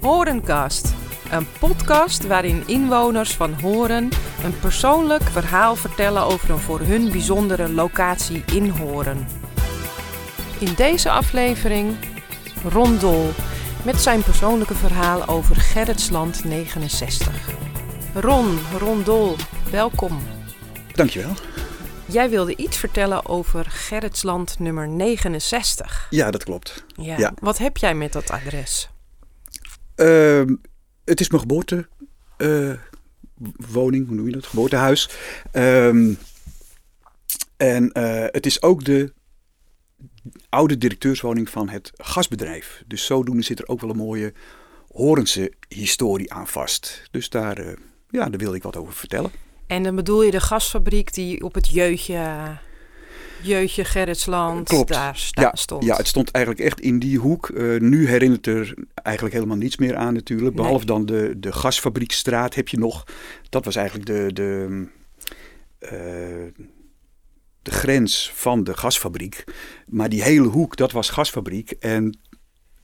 Horencast, een podcast waarin inwoners van Horen een persoonlijk verhaal vertellen over een voor hun bijzondere locatie in Horen. In deze aflevering Rondol met zijn persoonlijke verhaal over Gerritsland 69. Ron, Rondol, welkom. Dankjewel. Jij wilde iets vertellen over Gerritsland nummer 69. Ja, dat klopt. Ja. Ja. Wat heb jij met dat adres? Ehm, het is mijn geboorte eh, woning, hoe noem je dat? Geboortehuis. Ehm, en eh, het is ook de oude directeurswoning van het gasbedrijf. Dus zodoende zit er ook wel een mooie Horense historie aan vast. Dus daar, eh, ja, daar wilde ik wat over vertellen. En dan bedoel je de gasfabriek die op het jeutje, jeutje Gerritsland Klopt. daar sta- Ja, stond. Ja, het stond eigenlijk echt in die hoek. Eh, nu herinnert er eigenlijk helemaal niets meer aan natuurlijk. Nee. Behalve dan de, de gasfabriekstraat heb je nog. Dat was eigenlijk de, de, eh, de grens van de gasfabriek. Maar die hele hoek, dat was gasfabriek. En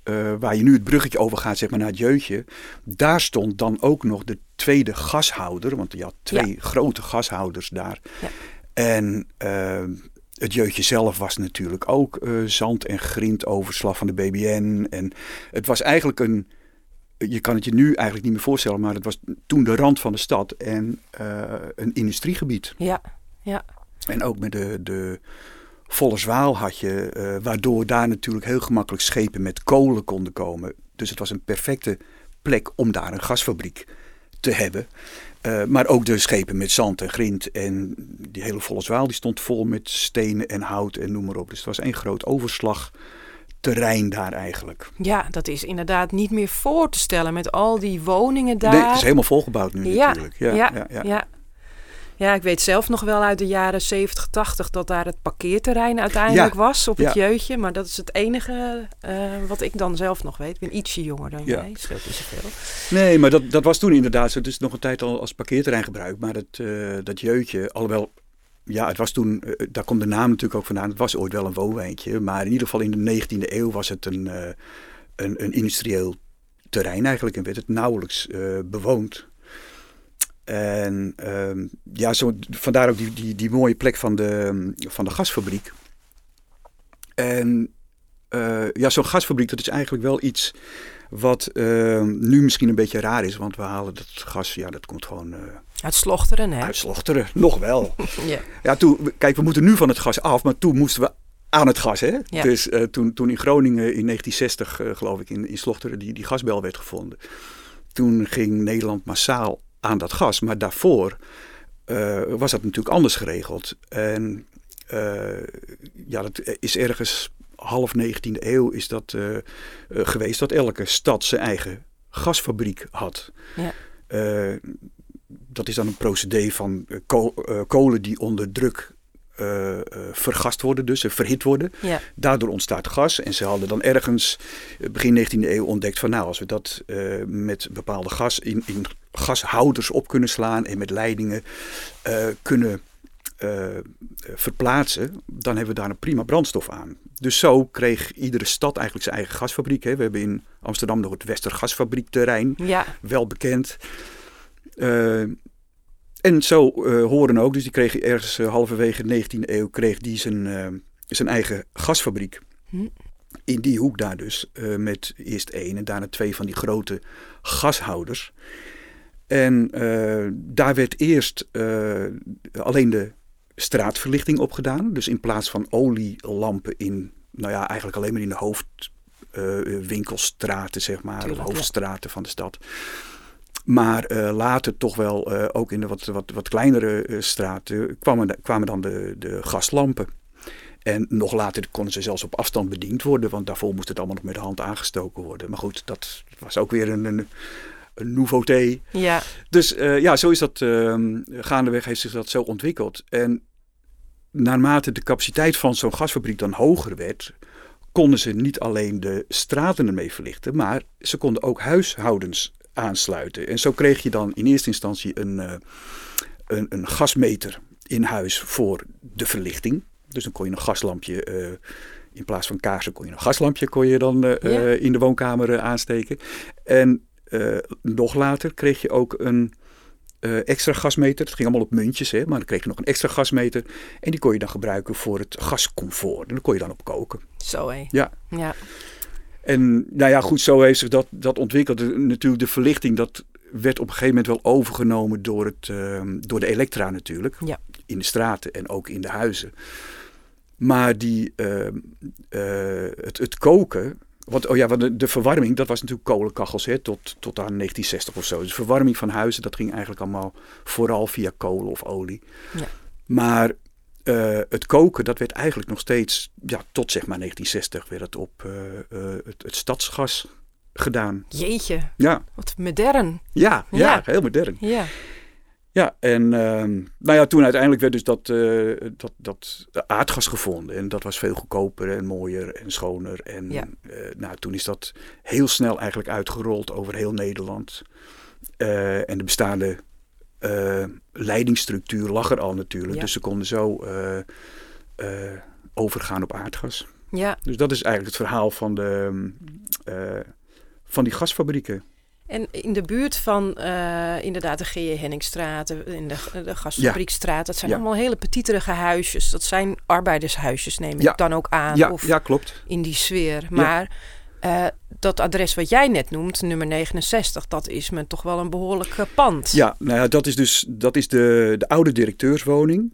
eh, waar je nu het bruggetje over gaat, zeg maar naar het jeutje. Daar stond dan ook nog de tweede gashouder. Want je had twee grote gashouders daar. Ja. En het jeutje zelf was natuurlijk ook eh, zand en grind, overslag van de BBN. En het was eigenlijk een. Je kan het je nu eigenlijk niet meer voorstellen, maar het was toen de rand van de stad en eh, een industriegebied. ja, ja. En ook met de, de volle zwaal had je, eh, waardoor daar natuurlijk heel gemakkelijk schepen met kolen konden komen. Dus het was een perfecte plek om daar een gasfabriek te hebben. Eh, maar ook de schepen met zand en grind en die hele volle zwaal die stond vol met stenen en hout en noem maar op. Dus het was één groot overslagterrein daar eigenlijk. Ja, dat is inderdaad niet meer voor te stellen met al die woningen daar. Nee, het is helemaal volgebouwd nu ja, natuurlijk. ja, Ja, ja, ja, ja. ik weet zelf nog wel uit de jaren 70, 80 dat daar het parkeerterrein uiteindelijk Ja, was op het ja. jeutje. Maar dat is het enige eh, wat ik dan zelf nog weet. Ik ben ietsje jonger dan Ja. jij, scheelt niet zoveel. Nee, maar dat, dat was toen inderdaad zo. Het is nog een tijd al als parkeerterrein gebruikt. Maar het, eh, dat jeutje, alhoewel, ja, het was toen, eh, daar komt de naam natuurlijk ook vandaan. Het was ooit wel een woonwijntje. Maar in ieder geval in de 19e eeuw was het een, een, een industrieel terrein eigenlijk. En werd het nauwelijks bewoond. En ehm, ja, zo, vandaar ook die, die, die mooie plek van de, van de gasfabriek. En eh, ja, zo'n gasfabriek, dat is eigenlijk wel iets wat eh, nu misschien een beetje raar is, want we halen dat gas, ja, dat komt gewoon eh Uit Slochteren, hè? uit Slochteren. Nog wel. Ja. Ja, toen, kijk, we moeten nu van het gas af, maar toen moesten we aan het gas, hè? Ja. Dus eh, toen, toen in Groningen in 1960, eh, geloof ik, in, in Slochteren, die, die gasbel werd gevonden. Toen ging Nederland massaal aan dat gas, maar daarvoor eh, was dat natuurlijk anders geregeld. En eh, ja, dat is ergens half 19e eeuw is dat eh, geweest dat elke stad zijn eigen gasfabriek had. Ja. Dat is dan een procedé van ko- kolen die onder druk eh, eh, vergast worden, dus eh, verhit worden. Ja. Daardoor ontstaat gas. En ze hadden dan ergens begin 19e eeuw ontdekt van nou, als we dat met bepaalde gas in, in gashouders op kunnen slaan en met leidingen kunnen verplaatsen, dan hebben we daar een prima brandstof aan. Dus zo kreeg iedere stad eigenlijk zijn eigen gasfabriek. Hè. We hebben in Amsterdam nog het Westergasfabriekterrein, ja, wel bekend. En zo eh, horen ook, dus die kreeg ergens eh, halverwege de 19e eeuw kreeg die zijn, eh, zijn eigen gasfabriek. Hm. In die hoek daar dus, met eerst één en daarna twee van die grote gashouders. En daar werd eerst alleen de straatverlichting opgedaan. Dus in plaats van olielampen in, nou ja, eigenlijk alleen maar in de hoofdwinkelstraten, zeg maar, Tuurlijk, de ja. hoofdstraten van de stad. Maar eh, later toch wel, eh, ook in de wat, wat, wat kleinere eh, straten, kwamen, kwamen dan de, de gaslampen. En nog later konden ze zelfs op afstand bediend worden, want daarvoor moest het allemaal nog met de hand aangestoken worden. Maar goed, dat was ook weer een, een, een nouveauté. ja, Dus ja, zo is dat ehm, gaandeweg heeft zich dat zo ontwikkeld. En naarmate de capaciteit van zo'n gasfabriek dan hoger werd, konden ze niet alleen de straten ermee verlichten, maar ze konden ook huishoudens aansluiten. En zo kreeg je dan in eerste instantie een, eh, een, een gasmeter in huis voor de verlichting. Dus dan kon je een gaslampje eh, in plaats van kaarsen kon je een gaslampje kon je dan eh, Ja. in de woonkamer aansteken. En nog later kreeg je ook een extra gasmeter. Het ging allemaal op muntjes, hè, maar dan kreeg je nog een extra gasmeter. En die kon je dan gebruiken voor het gascomfort. En daar kon je dan op koken. Zo hé. Ja. Ja. En nou ja, goed, zo heeft zich dat, dat ontwikkeld. De- natuurlijk de verlichting, dat werd op een gegeven moment wel overgenomen door, het, ehm, door de elektra natuurlijk. Ja. In de straten en ook in de huizen. Maar die, ehm, eh, het, het koken, want, oh ja, want de, de verwarming, dat was natuurlijk kolenkachels hè, tot, tot aan 1960 of zo. Dus de verwarming van huizen, dat ging eigenlijk allemaal vooral via kolen of olie. Ja. Maar eh, het koken, dat werd eigenlijk nog steeds, ja, tot zeg maar 1960, werd het op eh, eh, het, het stadsgas gedaan. Jeetje, Ja, wat modern. ja, ja, Ja. heel modern. Ja. Ja, en ehm, nou ja, toen uiteindelijk werd dus dat, dat, dat aardgas gevonden. En dat was veel goedkoper en mooier en schoner. En Ja. nou, toen is dat heel snel eigenlijk uitgerold over heel Nederland. En de bestaande eh, leidingsstructuur lag er al natuurlijk. Ja. Dus ze konden zo eh, eh, overgaan op aardgas. ja. Dus dat is eigenlijk het verhaal van, de, van die gasfabrieken. En in de buurt van inderdaad de G.J. Henningstraat, in de, de Gasfabriekstraat, dat zijn Ja. allemaal hele petiterige huisjes. Dat zijn arbeidershuisjes, neem ik dan ook aan. Ja, of ja, klopt. in die sfeer. Maar eh, dat adres wat jij net noemt, nummer 69, dat is me toch wel een behoorlijk eh, pand. Ja, nou ja, dat is dus dat is de, de oude directeurswoning.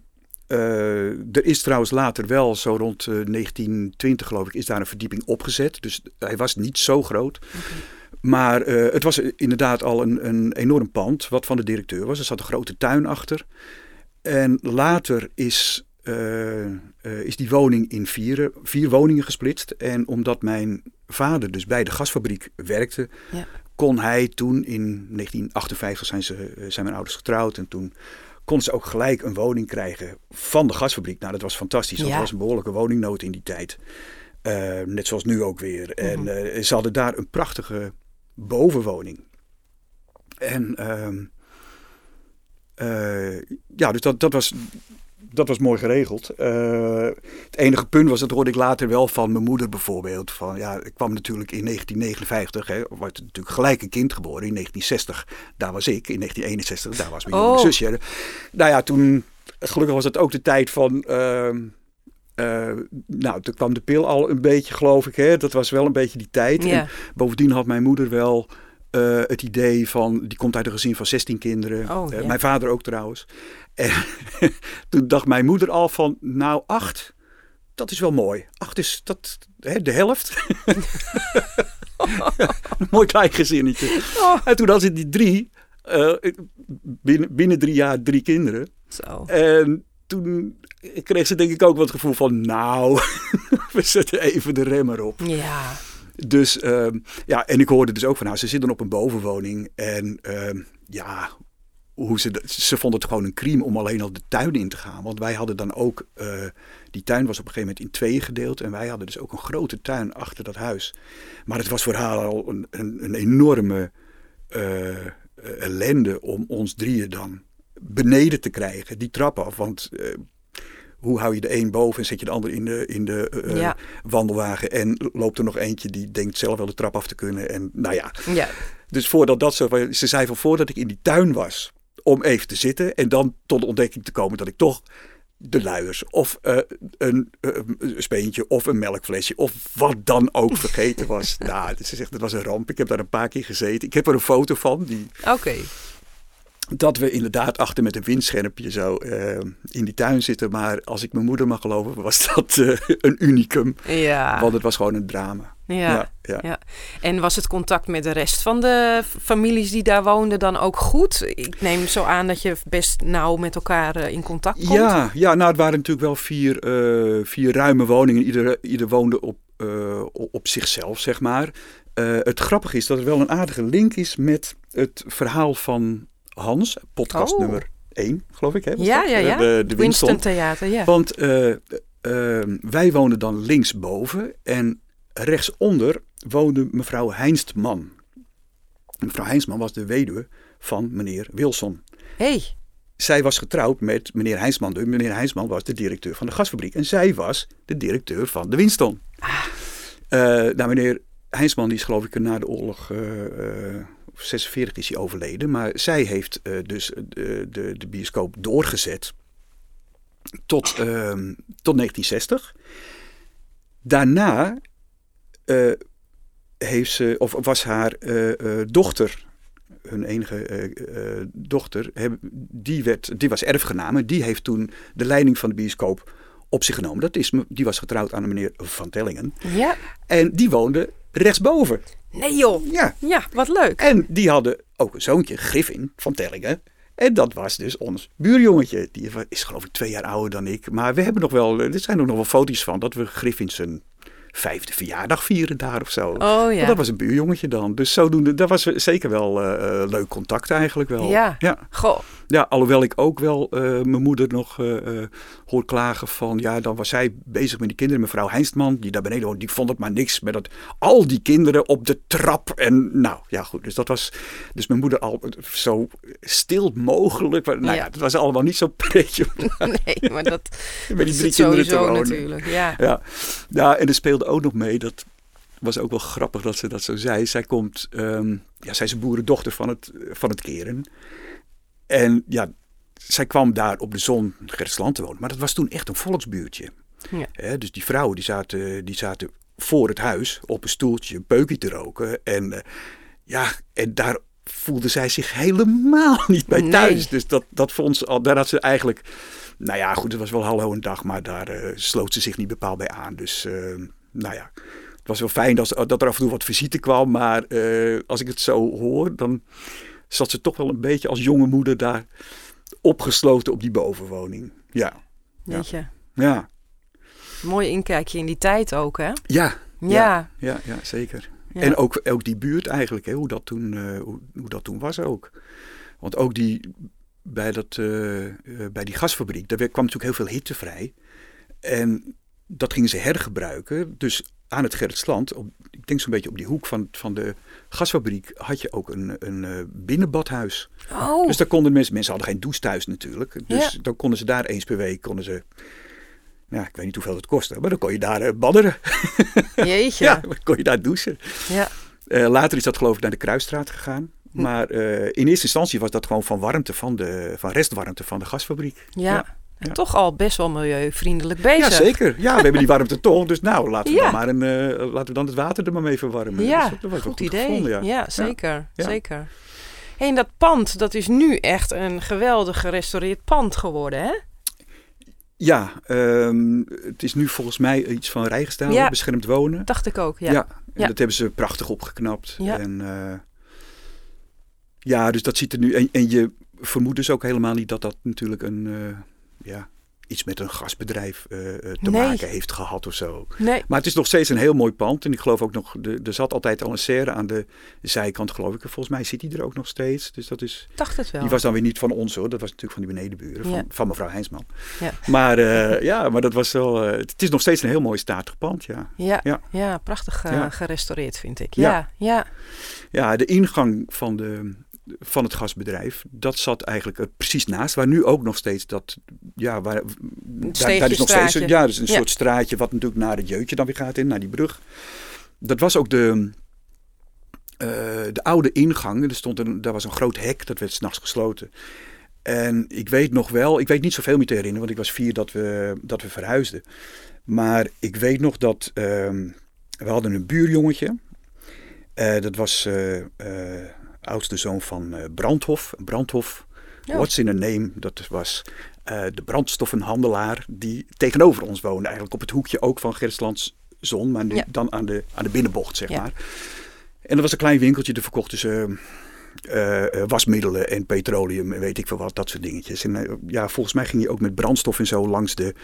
Eh, er is trouwens later wel, zo rond eh, 1920 geloof ik, is daar een verdieping opgezet. Dus hij was niet zo groot. Maar eh, het was inderdaad al een, een enorm pand, wat van de directeur was. Er zat een grote tuin achter. En later is, is die woning in vier, vier woningen gesplitst. En omdat mijn vader dus bij de gasfabriek werkte, Ja. kon hij toen in 1958 zijn, ze, eh, zijn mijn ouders getrouwd. En toen konden ze ook gelijk een woning krijgen van de gasfabriek. Nou, dat was fantastisch. Ja. Er was een behoorlijke woningnood in die tijd. Eh, net zoals nu ook weer. En eh, ze hadden daar een prachtige bovenwoning. En ehm, eh, ja, dus dat, dat, was, dat was mooi geregeld. Eh, het enige punt was, dat hoorde ik later wel van mijn moeder bijvoorbeeld. Van, ja, ik kwam natuurlijk in 1959, hè, werd natuurlijk gelijk een kind geboren. In 1960, daar was ik. In 1961, daar was mijn Oh. zusje. Nou ja, toen, gelukkig was het ook de tijd van... ehm, eh, nou, toen kwam de pil al een beetje, geloof ik. Hè? Dat was wel een beetje die tijd. En bovendien had mijn moeder wel eh, het idee van... Die komt uit een gezin van 16 kinderen. Oh. Mijn vader ook trouwens. En toen dacht mijn moeder al van... Nou, acht, dat is wel mooi. Acht is dat, hè, de helft. mooi klein gezinnetje. Oh. En toen had ze die drie... eh, binnen, binnen drie jaar drie kinderen. Zo. En toen kreeg ze denk ik ook wat het gevoel van... Nou, we zetten even de rem erop. Ja. Dus ehm, ja, en ik hoorde dus ook van haar, ze zitten op een bovenwoning. En ehm, ja, hoe ze, ze vond het gewoon een crime om alleen al de tuin in te gaan. Want wij hadden dan ook, eh, die tuin was op een gegeven moment in tweeën gedeeld. En wij hadden dus ook een grote tuin achter dat huis. Maar het was voor haar al een, een, een enorme eh, ellende om ons drieën dan beneden te krijgen, die trap af. Want eh, hoe hou je de een boven en zet je de ander in de, in de Ja. wandelwagen. En loopt er nog eentje die denkt zelf wel de trap af te kunnen. En nou ja, Ja. dus voordat dat zo ze zei van voordat ik in die tuin was om even te zitten en dan tot de ontdekking te komen dat ik toch de luiers of eh, een, eh, een speentje of een melkflesje of wat dan ook vergeten was. nou, ze zegt dat was een ramp. Ik heb daar een paar keer gezeten. Ik heb er een foto van die Oké. dat we inderdaad achter met een windschermpje zo eh, in die tuin zitten. Maar als ik mijn moeder mag geloven, was dat een unicum. Ja. Want het was gewoon een drama. Ja. Ja, ja. En was het contact met de rest van de families die daar woonden dan ook goed? Ik neem zo aan dat je best nauw met elkaar eh, in contact komt. Ja, ja, nou het waren natuurlijk wel vier, eh, vier ruime woningen. Ieder, ieder woonde op, eh, op zichzelf, zeg maar. Het grappige is dat er wel een aardige link is met het verhaal van Hans, podcast Oh. nummer 1, geloof ik. Hè, Ja, ja, ja. De, de Winston Winston. Theater, ja. Want wij woonden dan linksboven en rechtsonder woonde mevrouw Heinstman. Mevrouw Heinstman was de weduwe van meneer Wilson. hey. Zij was getrouwd met meneer Heinzman. Dus meneer Heinzman was de directeur van de gasfabriek. En zij was de directeur van de Winston. Uh, nou, meneer Heinsman die is geloof ik na de oorlog, uh, 46 is hij overleden. Maar zij heeft dus de, de, de bioscoop doorgezet tot, ehm, tot 1960. Daarna heeft ze, of was haar dochter hun enige dochter, die, werd, die was erfgename. Die heeft toen de leiding van de bioscoop op zich genomen. Dat is, die was getrouwd aan een meneer Van Tellingen. Ja. En die woonde rechtsboven. Nee joh. Ja. Ja, wat leuk. En die hadden ook een zoontje, Griffin van Tellingen. En dat was dus ons buurjongetje. Die is geloof ik twee jaar ouder dan ik. Maar we hebben nog wel, er zijn ook nog wel foto's van dat we Griffin zijn vijfde verjaardag vieren daar of zo. Oh ja. dat was een buurjongetje dan. Dus zodoende, dat was zeker wel uh, leuk contact eigenlijk wel. Ja. ja. Goh. Ja, alhoewel ik ook wel uh, mijn moeder nog uh, hoor klagen van, ja, dan was zij bezig met die kinderen. Mevrouw Heinstman, die daar beneden woont, die vond het maar niks met dat, al die kinderen op de trap. En nou, ja goed, dus dat was, dus mijn moeder al zo stil mogelijk. Maar, nou ja, dat was allemaal niet zo pretje. nee, maar dat, met die drie kinderen te wonen. natuurlijk, ja. ja. Ja, en er speelde ook nog mee, dat was ook wel grappig dat ze dat zo zei. Zij komt, um, ja, zij is een boerendochter van het, van het Keren. En ja, zij kwam daar op de zon Gersland te wonen. Maar dat was toen echt een volksbuurtje. Ja. dus die vrouwen die zaten, die zaten voor het huis op een stoeltje een peukje te roken. En uh, ja, en daar voelde zij zich helemaal niet bij thuis. Nee. Dus dat, dat vond ze al, daar had ze eigenlijk... Nou ja, goed, het was wel hallo een dag, maar daar uh, sloot ze zich niet bepaald bij aan. Dus uh, nou ja, het was wel fijn dat, dat er af en toe wat visite kwam. Maar als ik het zo hoor, dan zat ze toch wel een beetje als jonge moeder daar opgesloten op die bovenwoning. Ja. Weet je. Ja. Mooi inkijkje in die tijd ook, hè? Ja. Ja. Ja, ja, ja zeker. Ja. En ook, ook die buurt eigenlijk, hè, hoe, dat toen, uh, hoe, hoe, dat toen was ook. Want ook die, bij, dat, uh, bij die gasfabriek, daar kwam natuurlijk heel veel hitte vrij. En dat gingen ze hergebruiken. Dus aan het Gerritsland, op, ik denk zo'n beetje op die hoek van, van de gasfabriek, had je ook een, een uh, binnenbadhuis. Oh. Dus daar konden mensen, mensen hadden geen douche thuis natuurlijk. Dus ja. dan konden ze daar eens per week, konden ze, ja, ik weet niet hoeveel het kostte, maar dan kon je daar uh, badderen. Jeetje. ja, dan kon je daar douchen. Ja. Uh, later is dat geloof ik naar de Kruisstraat gegaan. Hm. Maar in eerste instantie was dat gewoon van warmte, van, de, van restwarmte van de gasfabriek. ja. ja. Ja. Toch al best wel milieuvriendelijk bezig. Ja, zeker. Ja, we hebben die warmte toch. Dus nou, laten we, ja. dan, maar een, uh, laten we dan het water er maar mee verwarmen. Ja, dus dat was goed, goed idee. Gevonden, ja. ja. zeker. zeker. Hey, en dat pand, dat is nu echt een geweldig gerestaureerd pand geworden, hè? Ja, um, het is nu volgens mij iets van Rijgenstaal, ja. beschermd wonen. Dacht ik ook, ja. Ja, en dat hebben ze prachtig opgeknapt. Ja. En, uh, ja, dus dat ziet er nu... En, en je vermoedt dus ook helemaal niet dat dat natuurlijk een... Uh, ja, iets met een gasbedrijf uh, te nee. maken heeft gehad of zo. Nee. Maar het is nog steeds een heel mooi pand. En ik geloof ook nog, de, er zat altijd al een serre aan de zijkant, geloof ik. Volgens mij zit die er ook nog steeds. Dus dat is. Dacht het wel. Die was dan weer niet van ons hoor. Dat was natuurlijk van die benedenburen, van, Ja. van mevrouw Heinsman. Ja. Maar uh, ja, maar dat was wel. Uh, het is nog steeds een heel mooi statig pand, ja. Ja, Ja. ja. prachtig gerestaureerd vind ik. Ja, ja. Ja, de ingang van, de, van het gasbedrijf, dat zat eigenlijk er precies naast. Waar nu ook nog steeds dat, ja, waar, daar, daar is nog steeds een, straatje. ja, dus een Ja. soort straatje wat natuurlijk naar het jeutje dan weer gaat in, naar die brug. Dat was ook de, eh, de oude ingang. Er, stond een, daar was een groot hek, dat werd s'nachts gesloten. En ik weet nog wel, ik weet niet zoveel meer te herinneren, want ik was vier dat we, dat we verhuisden. Maar ik weet nog dat ehm, we hadden een buurjongetje. Eh, dat was eh, eh, oudste zoon van eh, Brandhof. Brandhof, Ja. what's in a name? Dat was eh, de brandstoffenhandelaar die tegenover ons woonde. Eigenlijk op het hoekje ook van Gerslands Zon, maar nu Ja. dan aan de, aan de binnenbocht, zeg Ja. maar. En dat was een klein winkeltje, daar verkochten ze eh, wasmiddelen en petroleum en weet ik veel wat, dat soort dingetjes. En ja, volgens mij ging hij ook met brandstof en zo langs de,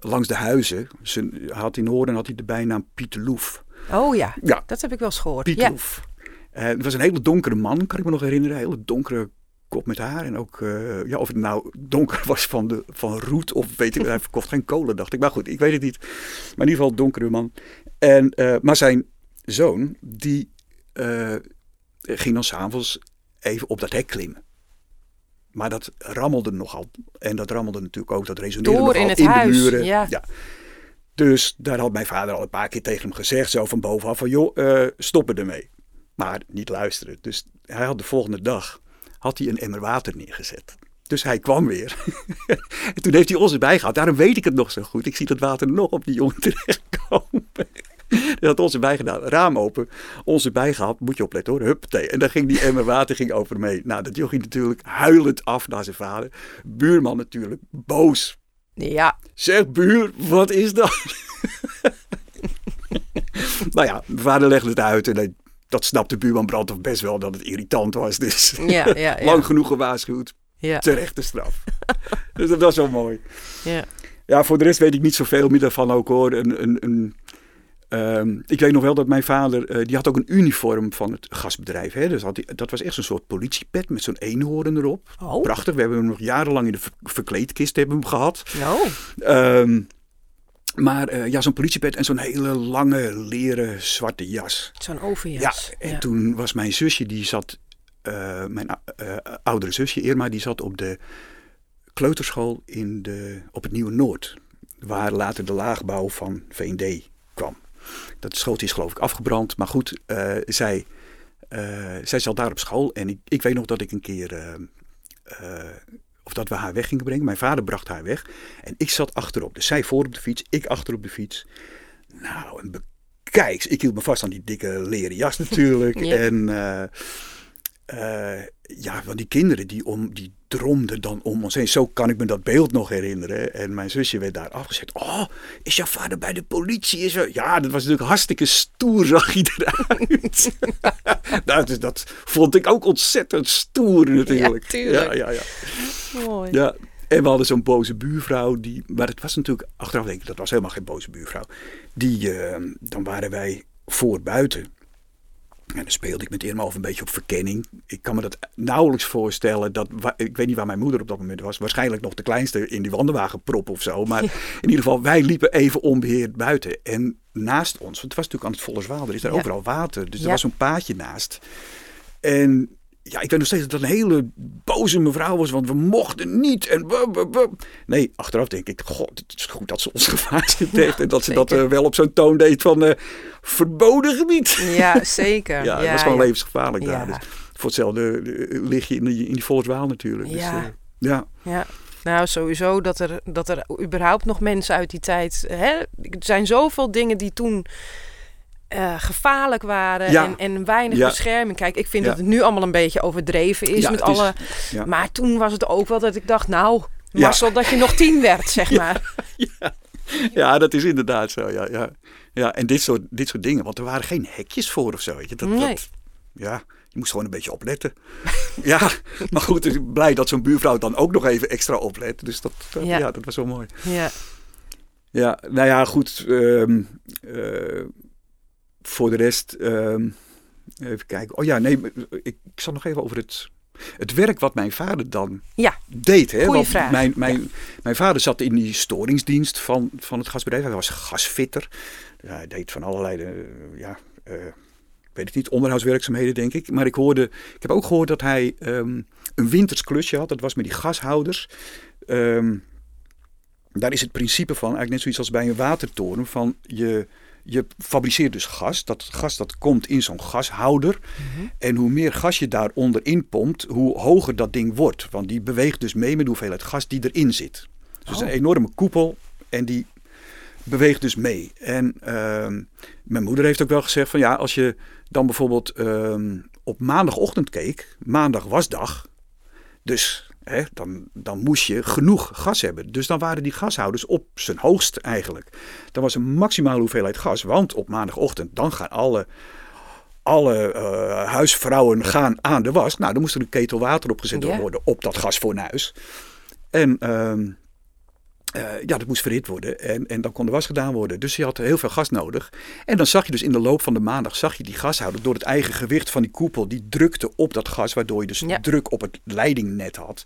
langs de huizen. Ze had in Hoorn had hij de bijnaam Pieter Loef. Oh ja, Ja. dat heb ik wel eens gehoord. Ja. Loef. Eh, het was een hele donkere man, kan ik me nog herinneren. Een hele donkere kop met haar. En ook, eh, ja, of het nou donker was van, de, van roet of weet ik, hij verkocht geen kolen, dacht ik. Maar goed, ik weet het niet. Maar in ieder geval een donkere man. En, eh, maar zijn zoon, die ging dan s'avonds even op dat hek klimmen. Maar dat rammelde nogal. En dat rammelde natuurlijk ook, dat resoneerde Door nogal in het de huis, muren. ja. Dus daar had mijn vader al een paar keer tegen hem gezegd, zo van bovenaf, van joh, stoppen ermee. Maar niet luisteren. Dus hij had de volgende dag had hij een emmer water neergezet. Dus hij kwam weer. en toen heeft hij ons erbij gehad. Daarom weet ik het nog zo goed. Ik zie dat water nog op die jongen terechtkomen. Hij had ons erbij gedaan. Raam open. Ons erbij. Moet je opletten hoor. Huppatee. En dan ging die emmer water ging over mee. Nou, dat jochie natuurlijk huilend af naar zijn vader. Buurman natuurlijk boos. Ja. Zeg buur, wat is dat? nou ja, mijn vader legde het uit en dat snapte buurman Brandhoff best wel dat het irritant was. Dus ja, ja, ja. lang genoeg gewaarschuwd. Ja. Terechte straf. dus dat was wel mooi. Ja. ja, voor de rest weet ik niet zoveel meer daarvan ook hoor. Een, een, een, um, ik weet nog wel dat mijn vader, uh, die had ook een uniform van het gasbedrijf. Hè? Dus had die, dat was echt zo'n soort politiepet met zo'n eenhoorn erop. Oh. Prachtig. We hebben hem nog jarenlang in de ver verkleedkist hebben hem gehad. Oh. Um, maar uh, ja, zo'n politiepet en zo'n hele lange leren zwarte jas. Zo'n overjas. Ja, en toen was mijn zusje, die zat, uh, mijn uh, oudere zusje Irma, die zat op de kleuterschool in de, op het Nieuwe Noord. Waar later de laagbouw van VND kwam. Dat schooltje is geloof ik afgebrand. Maar goed, zij, zij zat daar op school. En ik, ik weet nog dat ik een keer of dat we haar weg gingen brengen. Mijn vader bracht haar weg en ik zat achterop. Dus zij voor op de fiets, ik achter op de fiets. Nou, en bekijk, ik hield me vast aan die dikke leren jas natuurlijk. En uh, uh, ja, want die kinderen die, om, die dromden dan om ons heen. Zo kan ik me dat beeld nog herinneren. En mijn zusje werd daar afgezet. Oh, is jouw vader bij de politie? Is er... Ja, dat was natuurlijk hartstikke stoer, zag hij eruit. nou, dus dat vond ik ook ontzettend stoer natuurlijk. Ja, ja, ja, ja. Mooi. Ja. En we hadden zo'n boze buurvrouw. Die, maar het was natuurlijk, achteraf denk ik, dat was helemaal geen boze buurvrouw. Die, uh, dan waren wij voor buiten. En dan speelde ik met Irma of een beetje op verkenning. Ik kan me dat nauwelijks voorstellen. Dat, ik weet niet waar mijn moeder op dat moment was. Waarschijnlijk nog de kleinste in die wandelwagen prop of zo. Maar in ieder geval, wij liepen even onbeheerd buiten. En naast ons, want het was natuurlijk aan het Vollerswaal. Er is daar overal water. Dus er was een paadje naast. En ja, ik weet nog steeds dat het een hele boze mevrouw was, want we mochten niet. En nee, achteraf denk ik, god, het is goed dat ze ons gewaarschuwd heeft. en dat ze dat uh, wel op zo'n toon deed van uh, verboden gebied. Ja, zeker. ja, dat was gewoon levensgevaarlijk daar. Dus voor hetzelfde uh, lig je in die, in die Volkswaal natuurlijk. Dus, ja. ja. ja. Nou, sowieso dat er, dat er überhaupt nog mensen uit die tijd... Hè, er zijn zoveel dingen die toen uh, gevaarlijk waren en, en weinig bescherming. Kijk, ik vind dat het nu allemaal een beetje overdreven is met alle. maar toen was het ook wel dat ik dacht, nou, Marcel, dat je nog tien werd, zeg maar. Ja. dat is inderdaad zo. Ja, ja. ja en dit soort, dit soort dingen, want er waren geen hekjes voor of zo. Weet je. Dat, nee. dat, ja, je moest gewoon een beetje opletten. ja, maar goed, ik blij dat zo'n buurvrouw dan ook nog even extra oplet. Dus dat, ja. dat was wel mooi. Ja. Ja, nou ja, goed. Um, voor de rest, ehm, even kijken. Oh ja, nee, ik, ik zal nog even over het, het werk wat mijn vader dan ja. deed. Hè? Want vraag. Mijn, mijn, mijn vader zat in die storingsdienst van, van het gasbedrijf. Hij was gasfitter. hij deed van allerlei, uh, ja, uh, weet ik niet, onderhoudswerkzaamheden denk ik. Maar ik hoorde, ik heb ook gehoord dat hij um, een wintersklusje had. Dat was met die gashouders. Um, daar is het principe van, eigenlijk net zoiets als bij een watertoren, van je je fabriceert dus gas. Dat gas dat komt in zo'n gashouder. Mhm. En hoe meer gas je daaronder inpompt, hoe hoger dat ding wordt. Want die beweegt dus mee met de hoeveelheid gas die erin zit. Dus oh. een enorme koepel en die beweegt dus mee. En uh, mijn moeder heeft ook wel gezegd van ja, als je dan bijvoorbeeld uh, op maandagochtend keek, maandag was dag. Dus Hè, dan, dan moest je genoeg gas hebben. Dus dan waren die gashouders op zijn hoogst eigenlijk. Dan was een maximale hoeveelheid gas. Want op maandagochtend dan gaan alle, alle uh, huisvrouwen gaan aan de was. Nou, dan moest er een ketel water opgezet worden op dat gasfornuis. En uh, uh, ja, dat moest verhit worden en, en dan kon de was gedaan worden. Dus je had heel veel gas nodig. En dan zag je dus in de loop van de maandag, zag je die gashouder door het eigen gewicht van die koepel, die drukte op dat gas, waardoor je dus druk op het leidingnet had.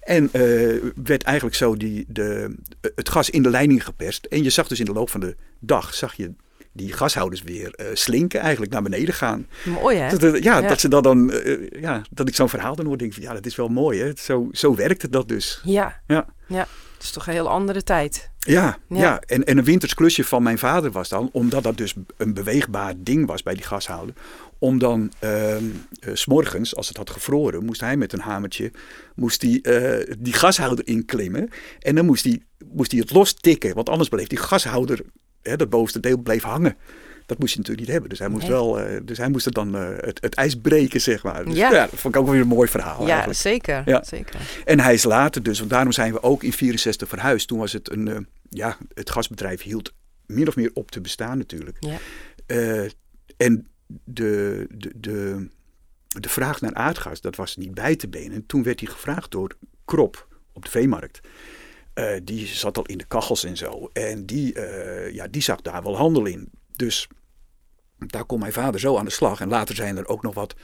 En uh, werd eigenlijk zo die, de, het gas in de leiding geperst. En je zag dus in de loop van de dag, zag je die gashouders weer uh, slinken, eigenlijk naar beneden gaan. Mooi hè? Dat, ja, dat ze dat dan, ja, dat ik zo'n verhaal dan hoor, denk van ja, dat is wel mooi hè. Zo, zo werkte dat dus. Ja. Ja. ja. Het is toch een heel andere tijd. Ja, Ja. ja. En, en een winters klusje van mijn vader was dan, omdat dat dus een beweegbaar ding was bij die gashouder, om dan ehm eh, s smorgens, als het had gevroren, moest hij met een hamertje moest hij, eh, die gashouder inklimmen. En dan moest hij, moest het lostikken, want anders bleef die gashouder, hè, dat bovenste deel, bleef hangen. Dat moest je natuurlijk niet hebben. Dus hij moest, Nee. wel, eh, dus hij moest er dan eh, het, het ijs breken, zeg maar. Dus, Ja. ja. dat vond ik ook weer een mooi verhaal ja, eigenlijk. zeker. Ja. zeker. En hij is later dus, want daarom zijn we ook in 64 verhuisd. Toen was het een, eh, ja, het gasbedrijf hield min of meer op te bestaan natuurlijk. Ja. En de, de, de, de vraag naar aardgas, dat was niet bij te benen. En toen werd hij gevraagd door Krop op de veemarkt. Eh, die zat al in de kachels en zo. En die, ja, die zag daar wel handel in. Dus daar kon mijn vader zo aan de slag. En later zijn er ook nog wat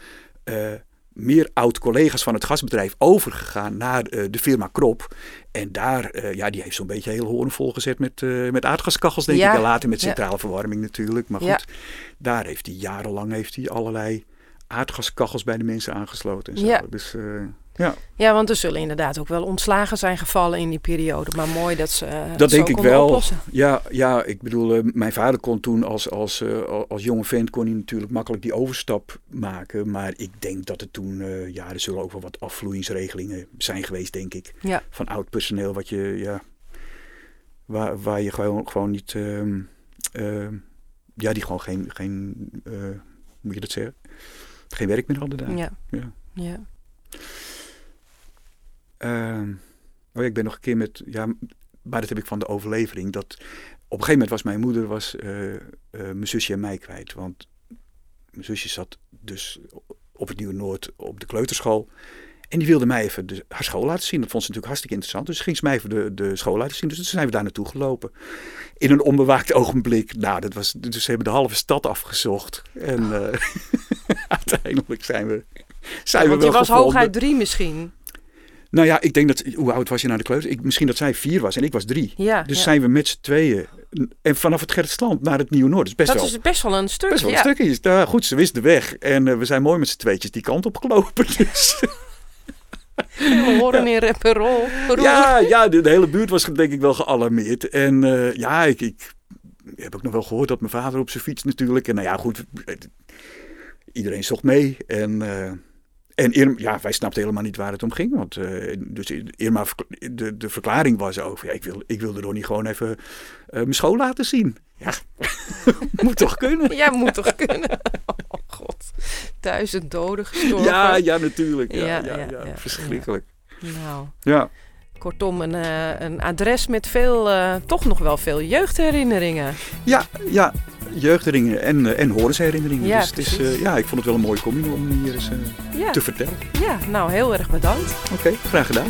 eh, meer oud-collega's van het gasbedrijf overgegaan naar eh, de firma Krop. En daar, eh, ja, die heeft zo'n beetje heel hoorn volgezet met, met aardgaskachels, denk Ja. ik. En later met Ja. centrale verwarming natuurlijk. Maar goed, Ja. daar heeft hij jarenlang heeft hij allerlei aardgaskachels bij de mensen aangesloten. En zo. Ja. Dus ja, Ja, want er zullen inderdaad ook wel ontslagen zijn gevallen in die periode. Maar mooi dat ze eh, dat denk ik wel. oplossen. Ja, ja, ik bedoel, eh, mijn vader kon toen als, als, eh, als jonge vent kon hij natuurlijk makkelijk die overstap maken. Maar ik denk dat er toen, ja, er zullen ook wel wat afvloeingsregelingen zijn geweest, denk ik. Ja. Van oud personeel, wat je, ja, waar, waar je gewoon, gewoon niet, ehm, ehm, ja, die gewoon geen, geen hoe moet je dat zeggen? Geen werk meer hadden daar. Ja. Ja. ja. Ehm, oh ja, ik ben nog een keer met, ja, maar dat heb ik van de overlevering. Dat op een gegeven moment was mijn moeder was, eh, mijn zusje en mij kwijt. Want mijn zusje zat dus op het Nieuwe Noord op de kleuterschool. En die wilde mij even de, haar school laten zien. Dat vond ze natuurlijk hartstikke interessant. Dus ging ze mij even de, de school laten zien. Dus toen zijn we daar naartoe gelopen. In een onbewaakt ogenblik. Nou, dat was, dus ze hebben de halve stad afgezocht. En eh, uiteindelijk zijn we, zijn we Want wel je was gevonden. hooguit drie misschien. Nou ja, ik denk dat. Hoe oud was je naar de kleuter? Ik, misschien dat zij vier was en ik was drie. Ja, Dus ja. zijn we met z'n tweeën. En vanaf het Gertsland naar het Nieuwe Noord. Dat is best dat wel, is best wel een stuk. best wel ja. een stukje. Nou, goed, ze wist de weg. En eh, we zijn mooi met z'n tweetjes die kant op gelopen. Dus, We horen in rep en roll. Roer. ja, ja de, de hele buurt was denk ik wel gealarmeerd. En eh, ja, ik, ik heb ook nog wel gehoord dat mijn vader op zijn fiets natuurlijk. En nou ja, goed. Iedereen zocht mee. En. eh, en Irma, ja, wij snapten helemaal niet waar het om ging. Want eh, dus Irma, de, de verklaring was ook, ja, ik, wil, ik wilde Ronnie gewoon even eh, mijn school laten zien. Ja, moet toch kunnen? Ja, moet toch kunnen. Oh god. Duizend doden gestorven. Ja, ja, natuurlijk. Ja, ja, ja. Verschrikkelijk. Nou, Ja. Kortom, een, eh, een adres met veel, eh, toch nog wel veel jeugdherinneringen. Ja, ja, jeugdherinneringen en, eh, en horensherinneringen. Ja, dus het is, ja, ik vond het wel een mooie commune om hier eens Ja, te vertellen. ja, nou heel erg bedankt. Oké, graag gedaan.